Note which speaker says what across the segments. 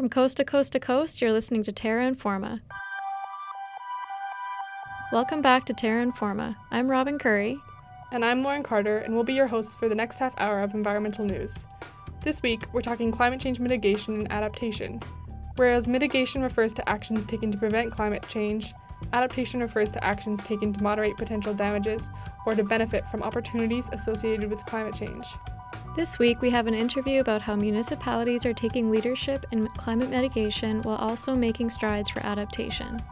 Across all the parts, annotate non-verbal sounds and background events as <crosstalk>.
Speaker 1: From coast to coast to coast, you're listening to Terra Informa. Welcome back to Terra Informa. I'm Robin Curry.
Speaker 2: And I'm Lauren Carter, and we'll be your hosts for the next half hour of environmental news. This week, we're talking climate change mitigation and adaptation. Whereas mitigation refers to actions taken to prevent climate change, adaptation refers to actions taken to moderate potential damages or to benefit from opportunities associated with climate change.
Speaker 1: This week, we have an interview about how municipalities are taking leadership in climate mitigation while also making strides for adaptation.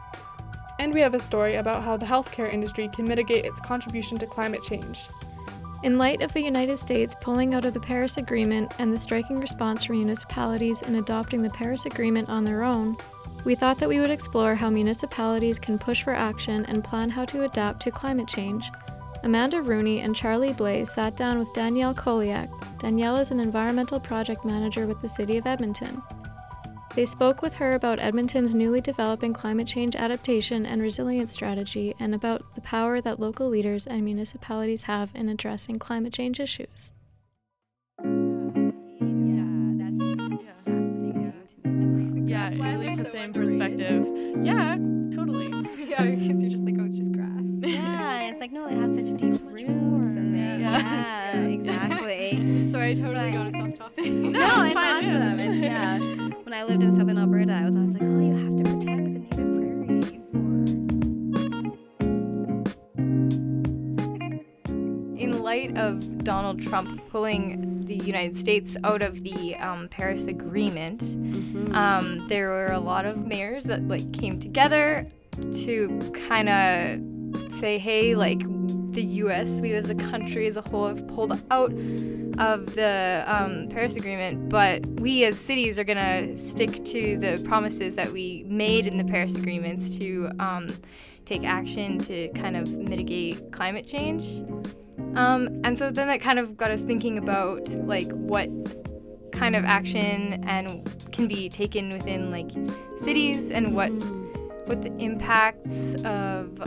Speaker 2: And we have a story about how the healthcare industry can mitigate its contribution to climate change.
Speaker 1: In light of the United States pulling out of the Paris Agreement and the striking response from municipalities in adopting the Paris Agreement on their own, we thought that we would explore how municipalities can push for action and plan how to adapt to climate change. Amanda Rooney and Charlie Blaze sat down with Danielle Koliak. Danielle is an environmental project manager with the City of Edmonton. They spoke with her about Edmonton's newly developing climate change adaptation and resilience strategy and about the power that local leaders and municipalities have in addressing climate change issues.
Speaker 3: Yeah, that's yeah, fascinating. Yeah, it's least the same perspective. Yeah, totally. <laughs>
Speaker 4: yeah, because you're just like, oh, it's just grass. <laughs>
Speaker 5: Yeah, and it's like, no, it has such deep roots. And they,
Speaker 3: Yeah.
Speaker 5: yeah, <laughs> exactly. <laughs>
Speaker 3: Sorry, I totally
Speaker 5: like-
Speaker 3: go to soft topic. <laughs>
Speaker 5: No, it's
Speaker 3: fine,
Speaker 5: awesome. It's yeah. When I lived in southern Alberta, I was always like, oh, you have to protect the native prairie.
Speaker 4: In light of Donald Trump pulling the United States out of the um, Paris Agreement, um, there were a lot of mayors that like came together to kind of say, hey, like the U.S., we as a country as a whole have pulled out of the um, Paris Agreement, but we as cities are gonna stick to the promises that we made in the Paris Agreements to um, take action to kind of mitigate climate change. Um, and so then that kind of got us thinking about like what kind of action and can be taken within like cities and what what the impacts of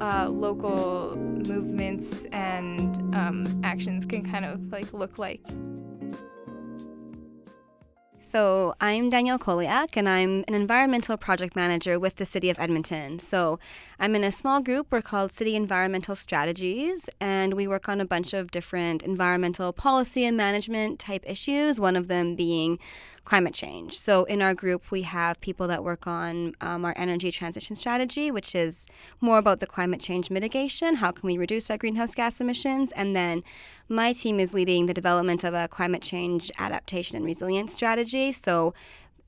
Speaker 4: uh, local movements and um, actions can kind of like look like.
Speaker 5: So I'm Danielle Koliak, and I'm an environmental project manager with the City of Edmonton. So I'm in a small group. We're called City Environmental Strategies, and we work on a bunch of different environmental policy and management type issues. One of them being climate change. So in our group, we have people that work on um, our energy transition strategy, which is more about the climate change mitigation. How can we reduce our greenhouse gas emissions? And then my team is leading the development of a climate change adaptation and resilience strategy. So,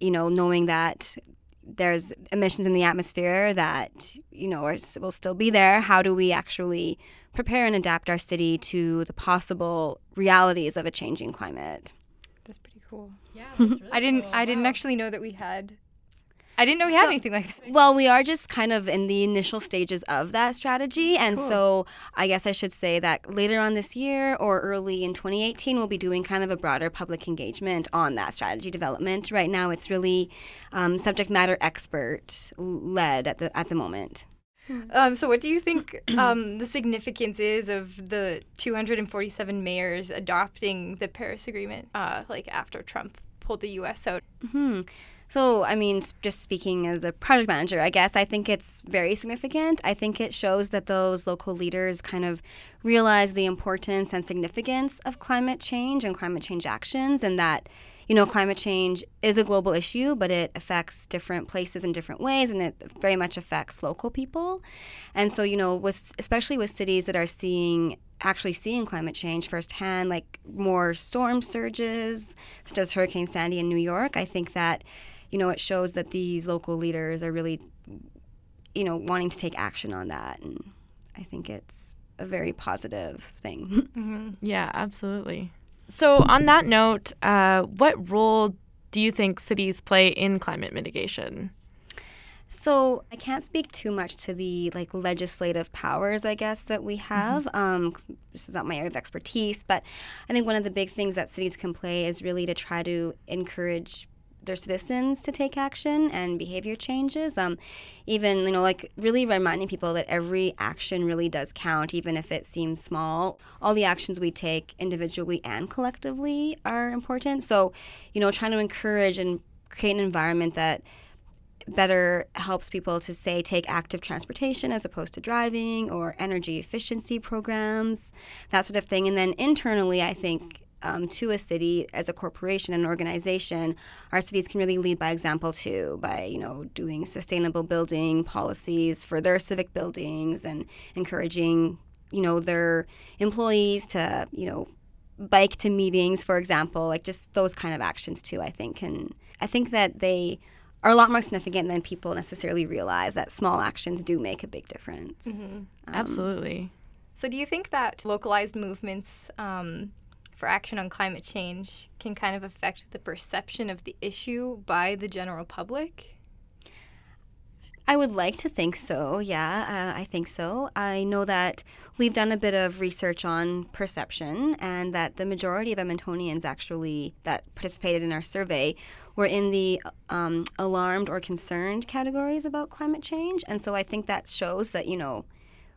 Speaker 5: you know, knowing that there's emissions in the atmosphere that, you know, are, will still be there, how do we actually prepare and adapt our city to the possible realities of a changing climate?
Speaker 4: That's pretty cool.
Speaker 3: Yeah, <laughs> really
Speaker 4: I didn't.
Speaker 3: cool.
Speaker 4: I didn't
Speaker 3: Wow.
Speaker 4: actually know that we had. I didn't know we had anything like that.
Speaker 5: Well, we are just kind of in the initial stages of that strategy. And
Speaker 4: Cool.
Speaker 5: so I guess I should say that later on this year or early in 2018, we'll be doing kind of a broader public engagement on that strategy development. Right now, it's really um, subject matter expert led at the, at the moment. <laughs>
Speaker 4: Um, so, what do you think um, the significance is of the 247 mayors adopting the Paris Agreement, uh, like after Trump pulled the U.S. out?
Speaker 5: Hmm. So, I mean, just speaking as a project manager, I guess I think it's very significant. I think it shows that those local leaders kind of realize the importance and significance of climate change and climate change actions, and that, you know, climate change is a global issue, but it affects different places in different ways, and it very much affects local people. And so, you know, with especially with cities that are seeing actually seeing climate change firsthand, like more storm surges, such as Hurricane Sandy in New York, I think that, you know, it shows that these local leaders are really, you know, wanting to take action on that. And I think it's a very positive thing. <laughs>
Speaker 4: Mm-hmm.
Speaker 3: Yeah, absolutely. So, on that note, uh, what role do you think cities play in climate mitigation?
Speaker 5: So I can't speak too much to the like legislative powers, I guess, that we have. Um, 'cause this is not my area of expertise, but I think one of the big things that cities can play is really to try to encourage their citizens to take action and behavior changes. Um, even you know, like really reminding people that every action really does count, even if it seems small. All the actions we take individually and collectively are important. So, you know, trying to encourage and create an environment that better helps people to say take active transportation as opposed to driving or energy efficiency programs that sort of thing and then internally i think um, to a city as a corporation and organization our cities can really lead by example too by you know doing sustainable building policies for their civic buildings and encouraging you know their employees to you know bike to meetings for example like just those kind of actions too i think can i think that they are a lot more significant than people necessarily realize that small actions do make a big difference
Speaker 3: Mm-hmm.
Speaker 5: um,
Speaker 3: Absolutely.
Speaker 4: So, do you think that localized movements um, for action on climate change can kind of affect the perception of the issue by the general public?
Speaker 5: I would like to think so. Yeah, uh, I think so. I know that we've done a bit of research on perception, and that the majority of Edmontonians actually that participated in our survey were in the um, alarmed or concerned categories about climate change. And so I think that shows that you know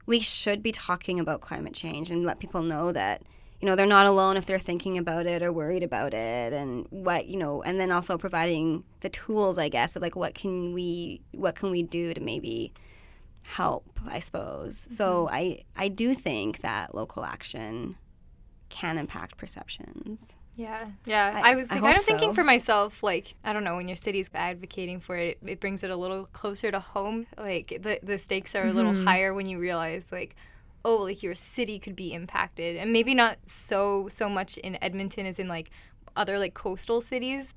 Speaker 5: we should be talking about climate change and let people know that you know they're not alone if they're thinking about it or worried about it and what you know and then also providing the tools i guess of like what can we what can we do to maybe help i suppose so mm-hmm. i i do think that local action can impact perceptions
Speaker 4: Yeah, yeah.
Speaker 5: I-
Speaker 4: I, was
Speaker 5: I
Speaker 4: kind of thinking
Speaker 5: so.
Speaker 4: for myself, like I don't know, when your city's advocating for it, it, it brings it a little closer to home. Like the the stakes are a little mm-hmm. higher when you realize like, oh, like your city could be impacted, and maybe not so so much in Edmonton as in like other like coastal cities.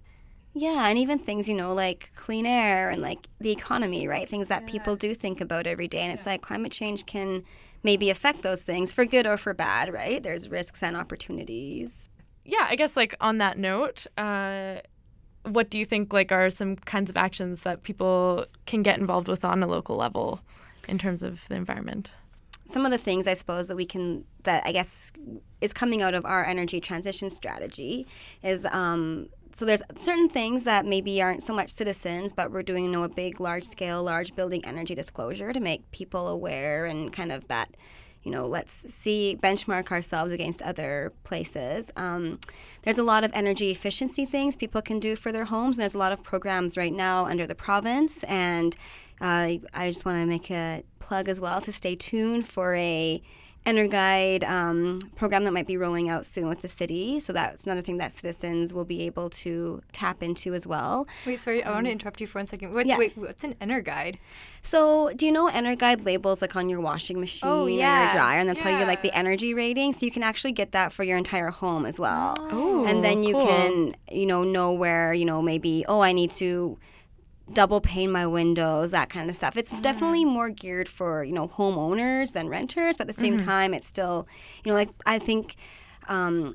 Speaker 5: yeah and even things you know like clean air and like the economy right? Things that people do think about every day and it's like climate change can maybe affect those things for good or for bad right? There's risks and opportunities.
Speaker 3: Yeah, I guess like on that note, uh, what do you think like are some kinds of actions that people can get involved with on a local level in terms of the environment?
Speaker 5: Some of the things I suppose that we can that I guess is coming out of our energy transition strategy is um, so there's certain things that maybe aren't so much citizens, but we're doing you know a big, large scale, large building energy disclosure to make people aware and kind of that. You know, let's see, benchmark ourselves against other places. Um, there's a lot of energy efficiency things people can do for their homes. And there's a lot of programs right now under the province, and uh, I just want to make a plug as well to stay tuned for a EnerGuide um, program that might be rolling out soon with the city. So that's another thing that citizens will be able to tap into as well.
Speaker 4: Wait, sorry, I want to interrupt you for one second. What's
Speaker 5: yeah.
Speaker 4: wait, what's an?
Speaker 5: So do you know EnerGuide labels like on your washing machine
Speaker 4: Oh, yeah.
Speaker 5: your dryer, and that's how you like the energy rating. So you can actually get that for your entire home as well.
Speaker 3: Oh,
Speaker 5: and then you
Speaker 3: cool.
Speaker 5: can you know know where you know maybe oh I need to double pane my windows that kind of stuff. It's definitely more geared for you know homeowners than renters but at the same time it's still you know like i think um,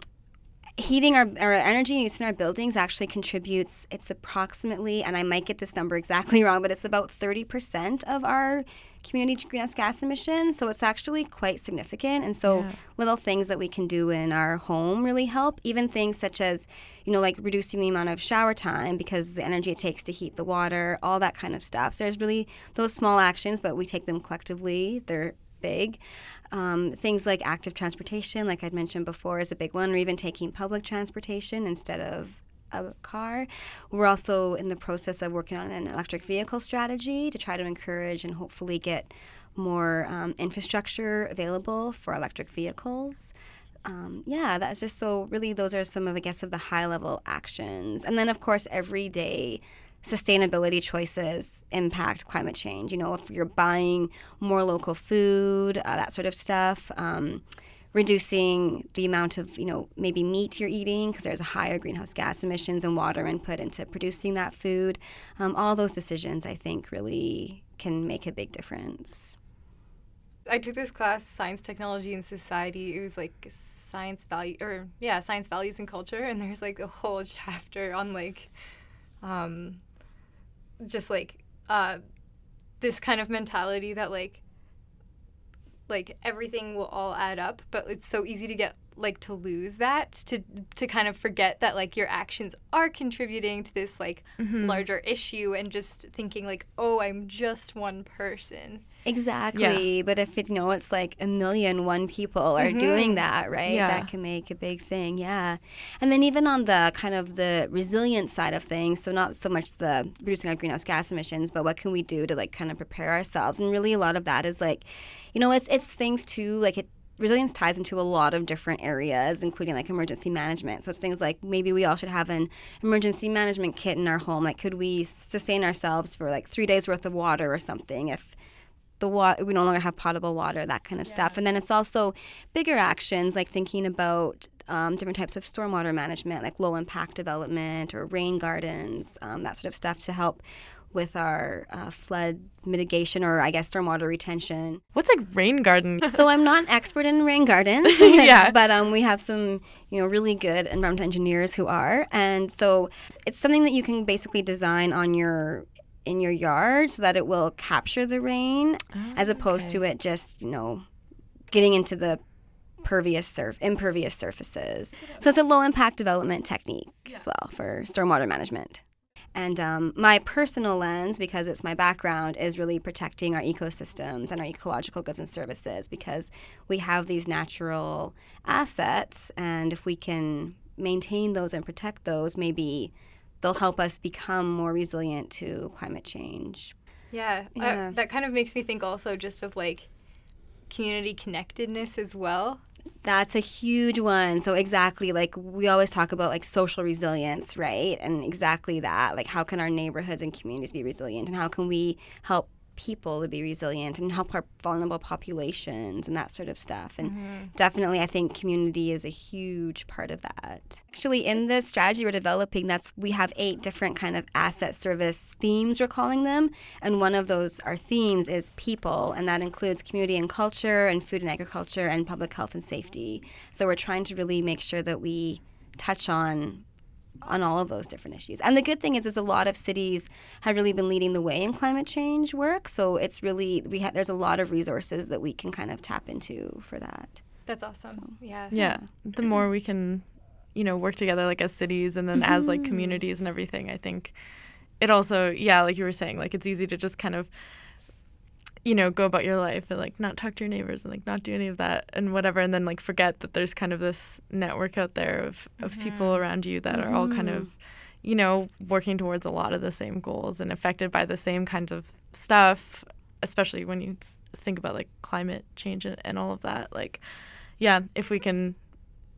Speaker 5: heating our, our energy use in our buildings actually contributes it's approximately and i might get this number exactly <laughs> wrong but it's about 30% of our community greenhouse gas emissions so it's actually quite significant. And so
Speaker 3: Yeah.
Speaker 5: little things that we can do in our home really help even things such as you know like reducing the amount of shower time because the energy it takes to heat the water all that kind of stuff. So there's really those small actions but we take them collectively. They're big um, things like active transportation like i'd mentioned before is a big one or even taking public transportation instead of a car. We're also in the process of working on an electric vehicle strategy to try to encourage and hopefully get more um, infrastructure available for electric vehicles. Um, yeah, that's just so really those are some of, I guess, of the high level actions. And then, of course, everyday sustainability choices impact climate change. You know, if you're buying more local food, uh, that sort of stuff. Um, reducing the amount of you know maybe meat you're eating because there's a higher greenhouse gas emissions and water input into producing that food um, all those decisions i think really can make a big difference
Speaker 4: I took this class, Science, Technology, and Society. It was like science value, or yeah, science values and culture. And there's like a whole <laughs> chapter on like, um, just like uh, this kind of mentality that like, like everything will all add up, but it's so easy to get like to lose that to to kind of forget that like your actions are contributing to this like larger issue and just thinking like oh i'm just one person
Speaker 5: Exactly. But if it's, you know, it's like a million one people are mm-hmm. doing that, right?
Speaker 3: Yeah.
Speaker 5: That can make a big thing. Yeah. And then even on the kind of the resilience side of things, so not so much the reducing our greenhouse gas emissions, but what can we do to like kind of prepare ourselves? And really a lot of that is like, you know, it's it's things too, like it resilience ties into a lot of different areas, including like emergency management. So it's things like maybe we all should have an emergency management kit in our home. Like, could we sustain ourselves for like three days worth of water or something if the water we no longer have potable water, that kind of stuff. And then it's also bigger actions like thinking about um, different types of stormwater management, like low impact development or rain gardens, um, that sort of stuff to help with our uh, flood mitigation or I guess stormwater retention.
Speaker 3: What's like rain garden? <laughs>
Speaker 5: So I'm not an expert in rain gardens, <laughs> <laughs>
Speaker 3: Yeah.
Speaker 5: but um, we have some you know really good environmental engineers who are, and so it's something that you can basically design on your in your yard so that it will capture the rain, as opposed to it just you know getting into the pervious surf impervious surfaces. So it's a low impact development technique as well for stormwater management. And um, my personal lens, because it's my background, is really protecting our ecosystems and our ecological goods and services because we have these natural assets. And if we can maintain those and protect those, maybe they'll help us become more resilient to climate change.
Speaker 4: Yeah, uh,
Speaker 5: Yeah.
Speaker 4: that kind of makes me think also just of like community connectedness as well.
Speaker 5: That's a huge one. So exactly like we always talk about like social resilience, right? And exactly that. Like how can our neighborhoods and communities be resilient and how can we help people to be resilient and help our vulnerable populations and that sort of stuff. And mm-hmm. definitely I think community is a huge part of that. Actually in this strategy we're developing that's we have eight different kind of asset service themes we're calling them and one of those our themes is people and that includes community and culture and food and agriculture and public health and safety. So we're trying to really make sure that we touch on on all of those different issues. And the good thing is, is a lot of cities have really been leading the way in climate change work. So it's really we ha- there's a lot of resources that we can kind of tap into for that.
Speaker 4: That's awesome. yeah.
Speaker 3: yeah. The more we can, you know, work together like as cities and then as like mm-hmm. communities and everything, I think it also, yeah, like you were saying, like it's easy to just kind of, you know, go about your life and like not talk to your neighbors and like not do any of that and whatever. And then like forget that there's kind of this network out there of, of people mm-hmm. around you that are all kind of, mm-hmm. you know, working towards a lot of the same goals and affected by the same kinds of stuff, especially when you think about like climate change and, and all of that. Like, yeah, if we can,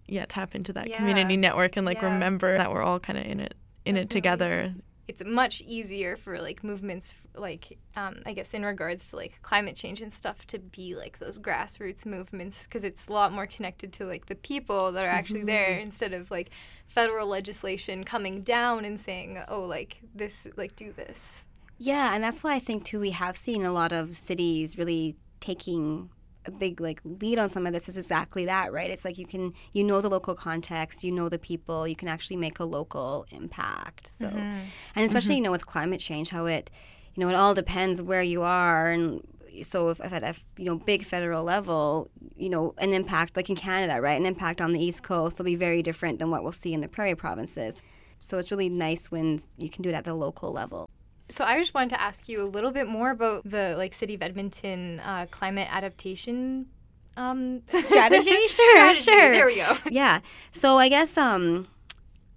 Speaker 3: yeah, tap into that community network and like
Speaker 4: Yeah.
Speaker 3: remember that we're all kind of in it, in it together.
Speaker 4: It's much easier for like movements like um, I guess in regards to like climate change and stuff to be like those grassroots movements because it's a lot more connected to like the people that are actually there instead of like federal legislation coming down and saying oh like this like do this.
Speaker 5: Yeah, and that's why I think too we have seen a lot of cities really taking a big like lead on some of this is exactly that, right? It's like you can you know the local context, you know the people, you can actually make a local impact. So mm-hmm. and especially mm-hmm. you know with climate change how it you know it all depends where you are and so if, if at a you know big federal level you know an impact like in canada right an impact on the east coast will be very different than what we'll see in the prairie provinces so it's really nice when you can do it at the local level
Speaker 4: So I just wanted to ask you a little bit more about the like City of Edmonton uh, climate adaptation um, <laughs>
Speaker 5: strategy sure
Speaker 4: strategy.
Speaker 5: sure
Speaker 4: There we go.
Speaker 5: yeah so i guess um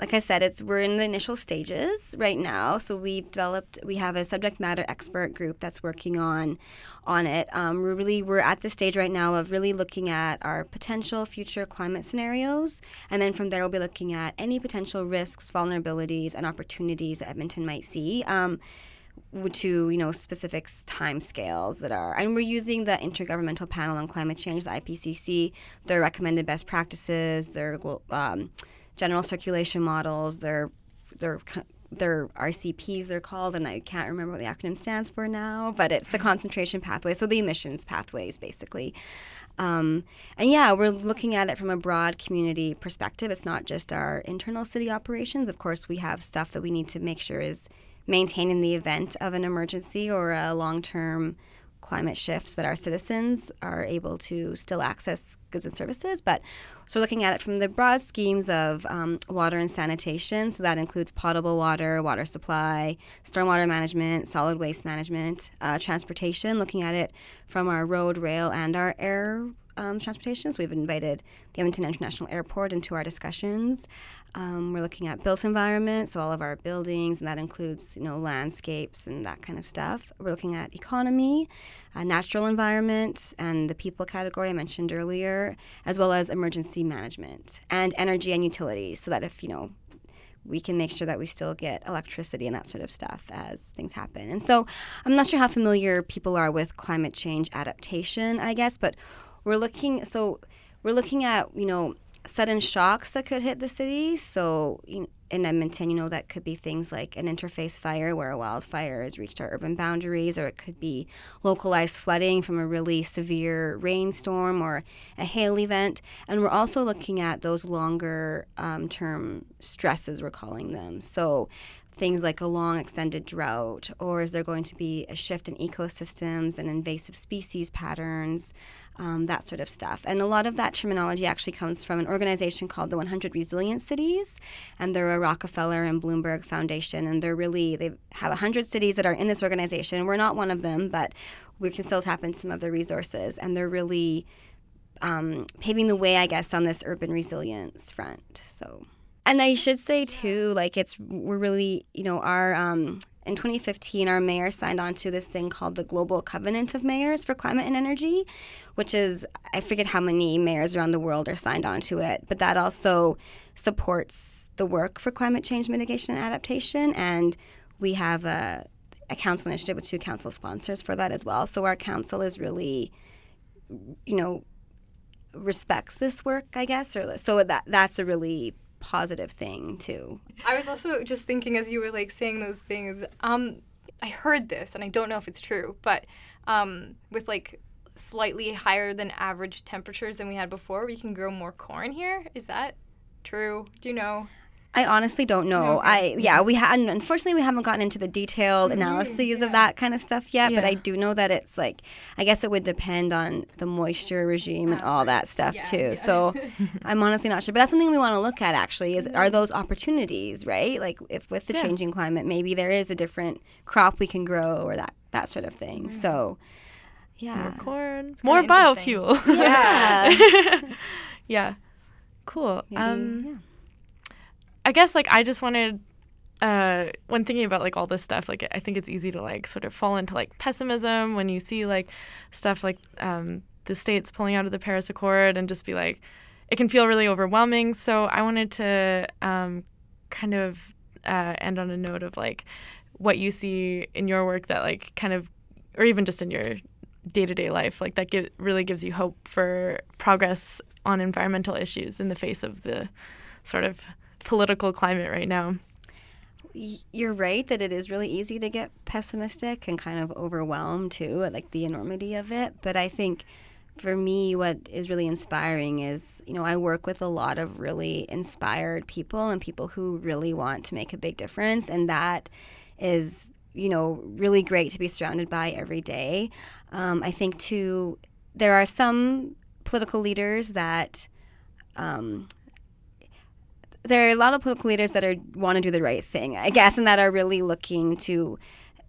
Speaker 5: like i said it's we're in the initial stages right now. So we've developed we have a subject matter expert group that's working on on it. Um, we're really we're at the stage right now of really looking at our potential future climate scenarios. And then from there we'll be looking at any potential risks vulnerabilities and opportunities that edmonton might see um, to you know specific time scales that are and we're using the intergovernmental panel on climate change the ipcc their recommended best practices. Their um, general circulation models their co- their RCPs they're called and I can't remember what the acronym stands for now but it's the concentration pathway so the emissions pathways basically um, and yeah, we're looking at it from a broad community perspective. It's not just our internal city operations. Of course, we have stuff that we need to make sure is maintained in the event of an emergency or a long term climate shift so that our citizens are able to still access goods and services. But so we're looking at it from the broad schemes of um, water and sanitation. So that includes potable water, water supply, stormwater management, solid waste management, uh, transportation, looking at it from our road, rail, and our air um, transportation. So we've invited the Edmonton International Airport into our discussions. Um, we're looking at built environment, so all of our buildings, and that includes you know landscapes and that kind of stuff. We're looking at economy, uh, natural environment, and the people category I mentioned earlier, as well as emergency management and energy and utilities. So that if you know we can make sure that we still get electricity and that sort of stuff as things happen. And so I'm not sure how familiar people are with climate change adaptation, I guess, but we're looking so we're looking at you know sudden shocks that could hit the city. So in Edmonton, you know that could be things like an interface fire where a wildfire has reached our urban boundaries, or it could be localized flooding from a really severe rainstorm or a hail event. And we're also looking at those longer um, term stresses, we're calling them. So things like a long extended drought, or is there going to be a shift in ecosystems and invasive species patterns? Um, that sort of stuff. And a lot of that terminology actually comes from an organization called the 100 Resilient Cities, and they're a Rockefeller and Bloomberg Foundation, and they're really they have 100 cities that are in this organization. We're not one of them, but we can still tap into some of their resources, and they're really um, paving the way, I guess, on this urban resilience front. So. And I should say too, like it's we're really, you know, our um, in 2015, our mayor signed on to this thing called the Global Covenant of Mayors for Climate and Energy, which is, I forget how many mayors around the world are signed on to it, but that also supports the work for climate change mitigation and adaptation. And we have a, a council initiative with two council sponsors for that as well. So our council is really, you know, respects this work, I guess, or so that that's a really positive thing too.
Speaker 4: I was also just thinking as you were like saying those things. Um, I heard this, and I don't know if it's true, but um, with like slightly higher than average temperatures than we had before, we can grow more corn here. Is that true? Do you know?
Speaker 5: I honestly don't know. Okay. I yeah, we had unfortunately we haven't gotten into the detailed mm-hmm. analyses yeah. of that kind of stuff yet, yeah. but I do know that it's like I guess it would depend on the moisture regime and all that stuff yeah, too. So <laughs> I'm honestly not sure, but that's something we want to look at actually is are mm-hmm. those opportunities, right? Like if with the changing climate maybe there is a different crop we can grow or that that sort of thing. Mm-hmm. So yeah.
Speaker 3: More corn, more biofuel.
Speaker 5: Yeah. <laughs> <laughs>
Speaker 3: yeah. Cool. Maybe, um I guess like I just wanted uh, when thinking about like all this stuff, like I think it's easy to like sort of fall into like pessimism when you see like stuff like um, the states pulling out of the Paris Accord and just be like, it can feel really overwhelming. So I wanted to um, kind of uh, end on a note of like what you see in your work that like kind of, or even just in your day to day life, like that give, really gives you hope for progress on environmental issues in the face of the sort of political climate right now.
Speaker 5: You're right that it is really easy to get pessimistic and kind of overwhelmed too, at like the enormity of it. But I think for me, what is really inspiring is, you know, I work with a lot of really inspired people and people who really want to make a big difference. And that is, you know, really great to be surrounded by every day. Um, I think, too, there are some political leaders that um, there are a lot of political leaders that are want to do the right thing, I guess, and that are really looking to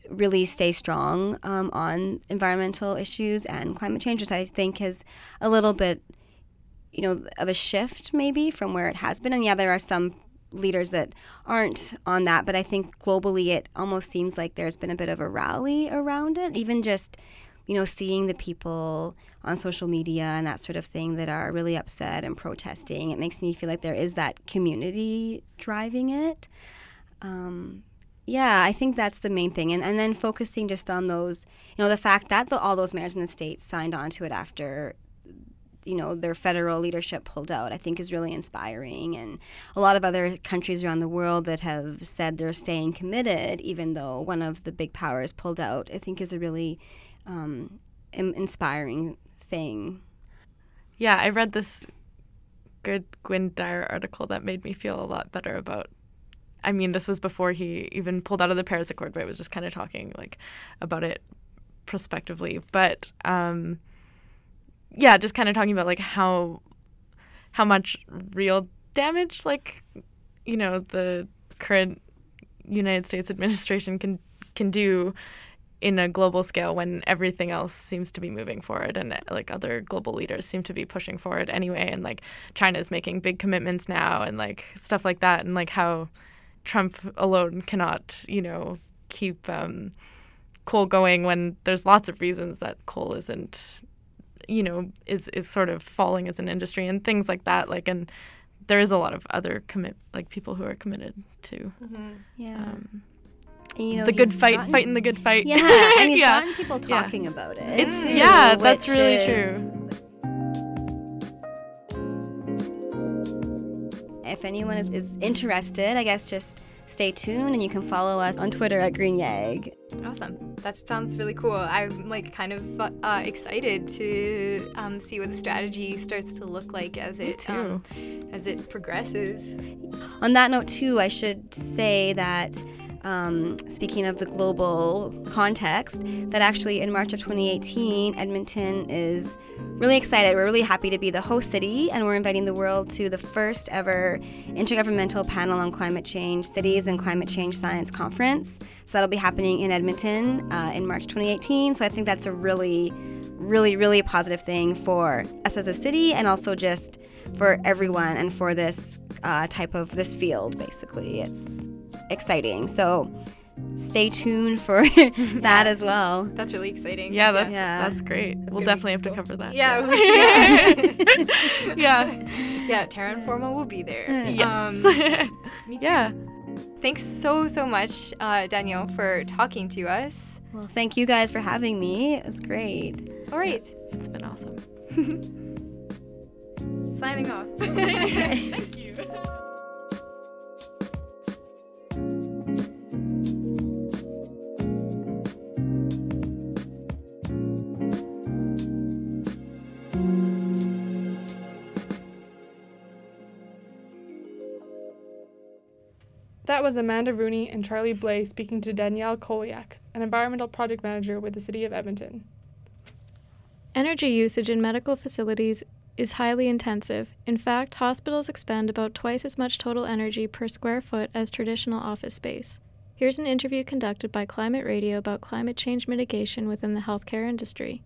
Speaker 5: really stay strong um, on environmental issues and climate change, which I think is a little bit, you know, of a shift maybe from where it has been. And yeah, there are some leaders that aren't on that, but I think globally it almost seems like there's been a bit of a rally around it, even just you know, seeing the people on social media and that sort of thing that are really upset and protesting, it makes me feel like there is that community driving it. Um, yeah, I think that's the main thing. And, and then focusing just on those, you know, the fact that the, all those mayors in the states signed on to it after you know their federal leadership pulled out i think is really inspiring and a lot of other countries around the world that have said they're staying committed even though one of the big powers pulled out i think is a really um, inspiring thing.
Speaker 3: Yeah, I read this good Gwynne Dyer article that made me feel a lot better about. I mean, this was before he even pulled out of the Paris Accord, but I was just kind of talking like about it prospectively. But um, yeah, just kind of talking about like how how much real damage like you know the current United States administration can can do in a global scale when everything else seems to be moving forward and like other global leaders seem to be pushing forward anyway and like China is making big commitments now and like stuff like that and like how Trump alone cannot you know keep um, coal going when there's lots of reasons that coal isn't you know is is sort of falling as an industry and things like that like and there is a lot of other commit like people who are committed to
Speaker 5: Mm-hmm. Yeah.
Speaker 3: um,
Speaker 5: And, you know,
Speaker 3: the good fight
Speaker 5: gotten-
Speaker 3: fighting the good fight
Speaker 5: Yeah, <laughs> and he's
Speaker 3: yeah
Speaker 5: gotten people
Speaker 3: Yeah.
Speaker 5: talking about it.
Speaker 3: It's-
Speaker 5: too,
Speaker 3: yeah, that's really
Speaker 5: is-
Speaker 3: true.
Speaker 5: If anyone is, is interested, I guess just stay tuned and you can follow us on Twitter at Green YEG.
Speaker 4: Awesome. That sounds really cool. I'm like kind of uh, excited to um, see what the strategy starts to look like as it um, as it progresses.
Speaker 5: On that note, too, I should say that um, speaking of the global context, that actually in March of 2018, Edmonton is really excited. We're really happy to be the host city, and we're inviting the world to the first ever Intergovernmental Panel on Climate Change Cities and Climate Change Science Conference. So that'll be happening in Edmonton uh, in March 2018. So I think that's a really, really, really positive thing for us as a city and also just for everyone and for this uh, type of this field, basically. It's exciting. So stay tuned for <laughs> <laughs> that as well.
Speaker 4: That's really exciting.
Speaker 3: yeah that's
Speaker 5: Yeah.
Speaker 3: that's great we'll definitely have to
Speaker 4: cool.
Speaker 3: cover that
Speaker 4: Yeah. <laughs>
Speaker 3: yeah yeah
Speaker 4: yeah. Terra Informa will be there.
Speaker 3: yes
Speaker 4: Um, me too.
Speaker 3: yeah
Speaker 4: Thanks so so much, uh, Danielle, for talking to us.
Speaker 5: Well, thank you guys for having me. It was great.
Speaker 4: All right.
Speaker 3: it's been awesome
Speaker 4: Signing off.
Speaker 3: thank you
Speaker 2: That was Amanda Rooney and Charlie Blay speaking to Danielle Koliak, an environmental project manager with the City of Edmonton.
Speaker 1: Energy usage in medical facilities is highly intensive. In fact, hospitals expend about twice as much total energy per square foot as traditional office space. Here's an interview conducted by Climate Radio about climate change mitigation within the healthcare industry.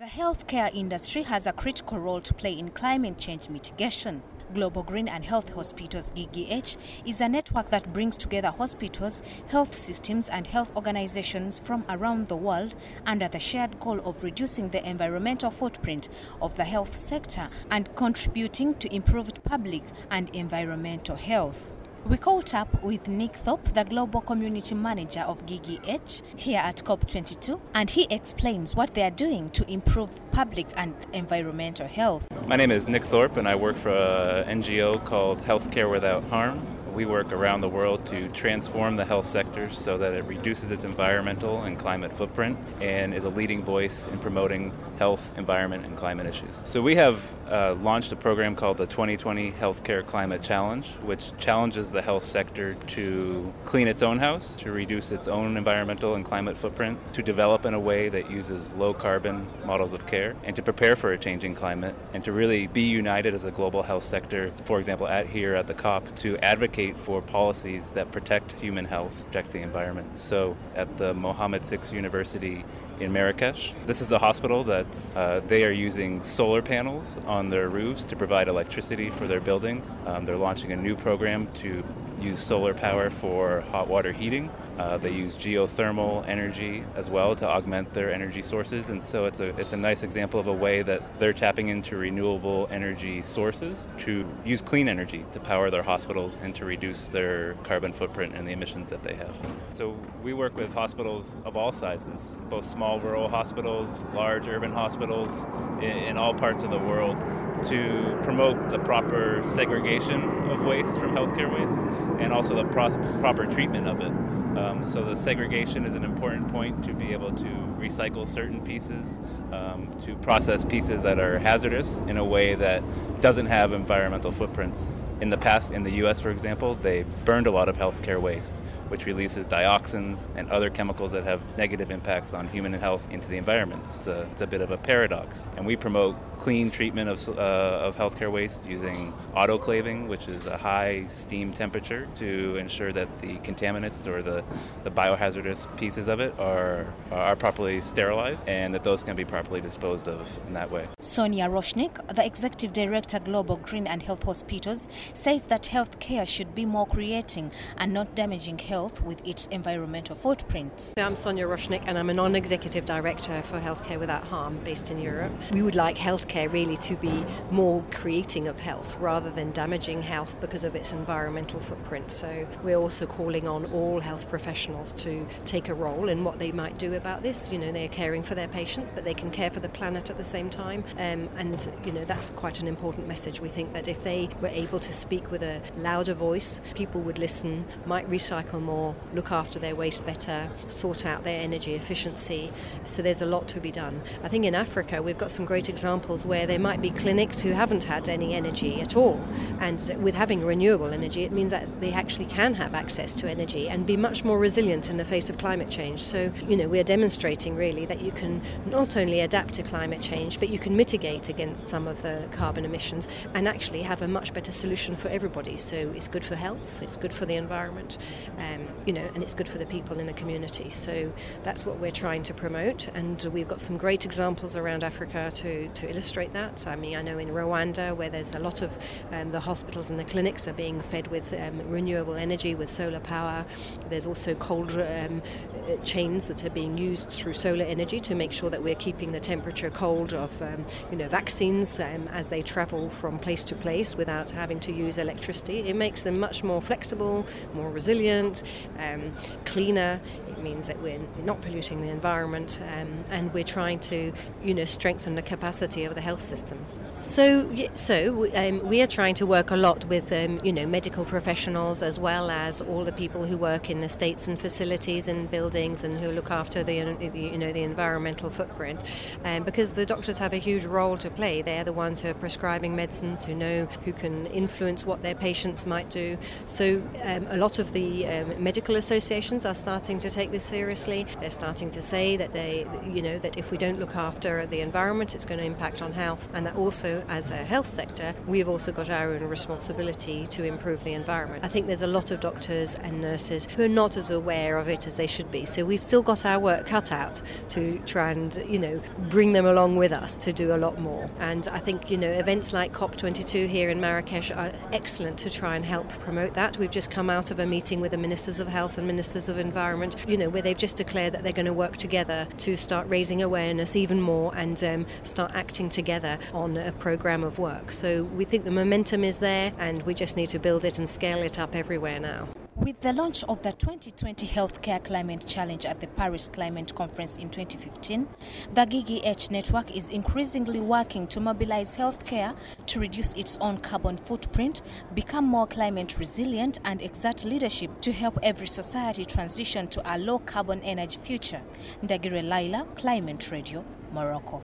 Speaker 6: The healthcare industry has a critical role to play in climate change mitigation. Global Green and Healthy Hospitals GGHH is a network that brings together hospitals, health systems, and health organizations from around the world under the shared goal of reducing the environmental footprint of the health sector and contributing to improved public and environmental health. We caught up with Nick Thorpe, the Global Community Manager of GGHH, here at COP22, and he explains what they are doing to improve public and environmental health.
Speaker 7: My name is Nick Thorpe, and I work for an NGO called Healthcare Without Harm. We work around the world to transform the health sector so that it reduces its environmental and climate footprint and is a leading voice in promoting health, environment, and climate issues. So we have uh, launched a program called the 2020 Healthcare Climate Challenge, which challenges the health sector to clean its own house, to reduce its own environmental and climate footprint, to develop in a way that uses low carbon models of care, and to prepare for a changing climate, and to really be united as a global health sector, for example, at here at the COP, to advocate for policies that protect human health, protect the environment. So at the Mohammed VI University in Marrakesh, this is a hospital that uh, they are using solar panels on their roofs to provide electricity for their buildings. Um, they're launching a new program to use solar power for hot water heating. Uh, they use geothermal energy as well to augment their energy sources, and so it's a it's a nice example of a way that they're tapping into renewable energy sources to use clean energy to power their hospitals and to reduce their carbon footprint and the emissions that they have. So we work with hospitals of all sizes, both small rural hospitals, large urban hospitals in, in all parts of the world to promote the proper segregation of waste from healthcare waste and also the pro- proper treatment of it. Um, so the segregation is an important point to be able to recycle certain pieces, um, to process pieces that are hazardous in a way that doesn't have environmental footprints. In the past, in the U.S., for example, they burned a lot of healthcare waste, which releases dioxins and other chemicals that have negative impacts on human health into the environment. It's a, it's a bit of a paradox. And we promote clean treatment of, uh, of healthcare waste using autoclaving, which is a high steam temperature to ensure that the contaminants or the, the biohazardous pieces of it are, are properly sterilized and that those can be properly disposed of in that way.
Speaker 6: Sonia Roschnik, the Executive Director, Global Green and Healthy Hospitals, says that healthcare should be more creating and not damaging health with its environmental footprints.
Speaker 8: I'm Sonia Roschnik and I'm a non executive director for Healthcare Without Harm based in Europe. We would like healthcare really to be more creating of health rather than damaging health because of its environmental footprint. So we're also calling on all health professionals to take a role in what they might do about this. You know, they're caring for their patients, but they can care for the planet at the same time. Um, and, you know, that's quite an important message. We think that if they were able to speak with a louder voice, people would listen, might recycle more, look after their waste better, sort out their energy efficiency. So there's a lot to be done. I think in Africa we've got some great examples where there might be clinics who haven't had any energy at all. And with having renewable energy, it means that they actually can have access to energy and be much more resilient in the face of climate change. So, you know, we're demonstrating really that you can not only adapt to climate change, but you can mitigate against some of the carbon emissions and actually have a much better solution for everybody. So it's good for health, it's good for the environment, um, you know, and it's good for the people in the community. So that's what we're trying to promote, and we've got some great examples around Africa to, to illustrate that. I mean, I know in Rwanda, where there's a lot of um, the hospitals and the clinics are being fed with um, renewable energy with solar power. There's also cold um, chains that are being used through solar energy to make sure that we're keeping the temperature cold of, um, you know, vaccines um, as they travel from place to place without having to use electricity. It makes them much more flexible, more resilient, um, cleaner. It means that we're not polluting the environment, um, and we're trying to, you know, strengthen the capacity of the health systems. So, so um, we are trying to work a lot with, um, you know, medical professionals as well as all the people who work in the states and facilities and buildings and who look after the, you know, the environmental footprint, um, because the doctors have a huge role to play. They're the ones who are prescribing medicines, who know, who can influence what their patients might do. So um, a lot of the medical associations are starting to take this seriously. They're starting to say that they, you know, that if we don't look after the environment, it's going to impact on health, and that also, as a health sector, we've also got our own responsibility to improve the environment. I think there's a lot of doctors and nurses who are not as aware of it as they should be. So we've still got our work cut out to try and, you know, bring them along with us to do a lot more. And I think, you know, events like COP22 here in Marrakesh are excellent to try and help promote that. We've just come out of a meeting with the ministers of health and ministers of environment, you know, where they've just declared that they're going to work together to start raising awareness even more and um, start acting together on a program of work. So we think the momentum is there and we just need to build it and scale it up everywhere now.
Speaker 6: With the launch of the 2020 Healthcare Climate Challenge at the Paris Climate Conference in 2015, the GGHH network is increasingly working to mobilize healthcare to reduce its own carbon footprint, become more climate resilient, and exert leadership to help every society transition to a low carbon energy future. Ndagire Laila, Climate Radio, Morocco.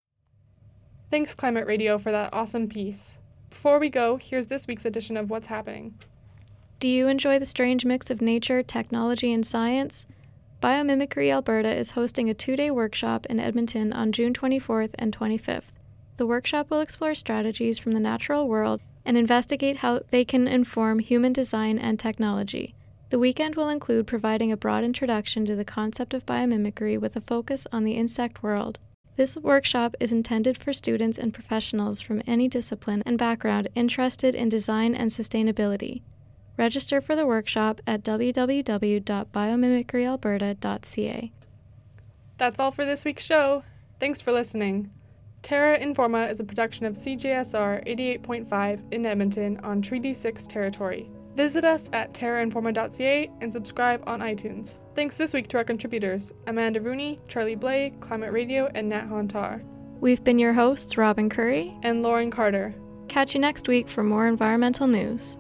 Speaker 2: Thanks, Climate Radio, for that awesome piece. Before we go, here's this week's edition of What's Happening.
Speaker 1: Do you enjoy the strange mix of nature, technology, and science? Biomimicry Alberta is hosting a two day workshop in Edmonton on June 24th and 25th. The workshop will explore strategies from the natural world and investigate how they can inform human design and technology. The weekend will include providing a broad introduction to the concept of biomimicry with a focus on the insect world. This workshop is intended for students and professionals from any discipline and background interested in design and sustainability. Register for the workshop at www.biomimicryalberta.ca.
Speaker 2: That's all for this week's show. Thanks for listening. Terra Informa is a production of CJSR 88.5 in Edmonton on Treaty 6 territory. Visit us at terrainforma.ca and subscribe on iTunes. Thanks this week to our contributors Amanda Rooney, Charlie Blay, Climate Radio, and Nat Hontar.
Speaker 1: We've been your hosts, Robin Curry
Speaker 2: and Lauren Carter.
Speaker 1: Catch you next week for more environmental news.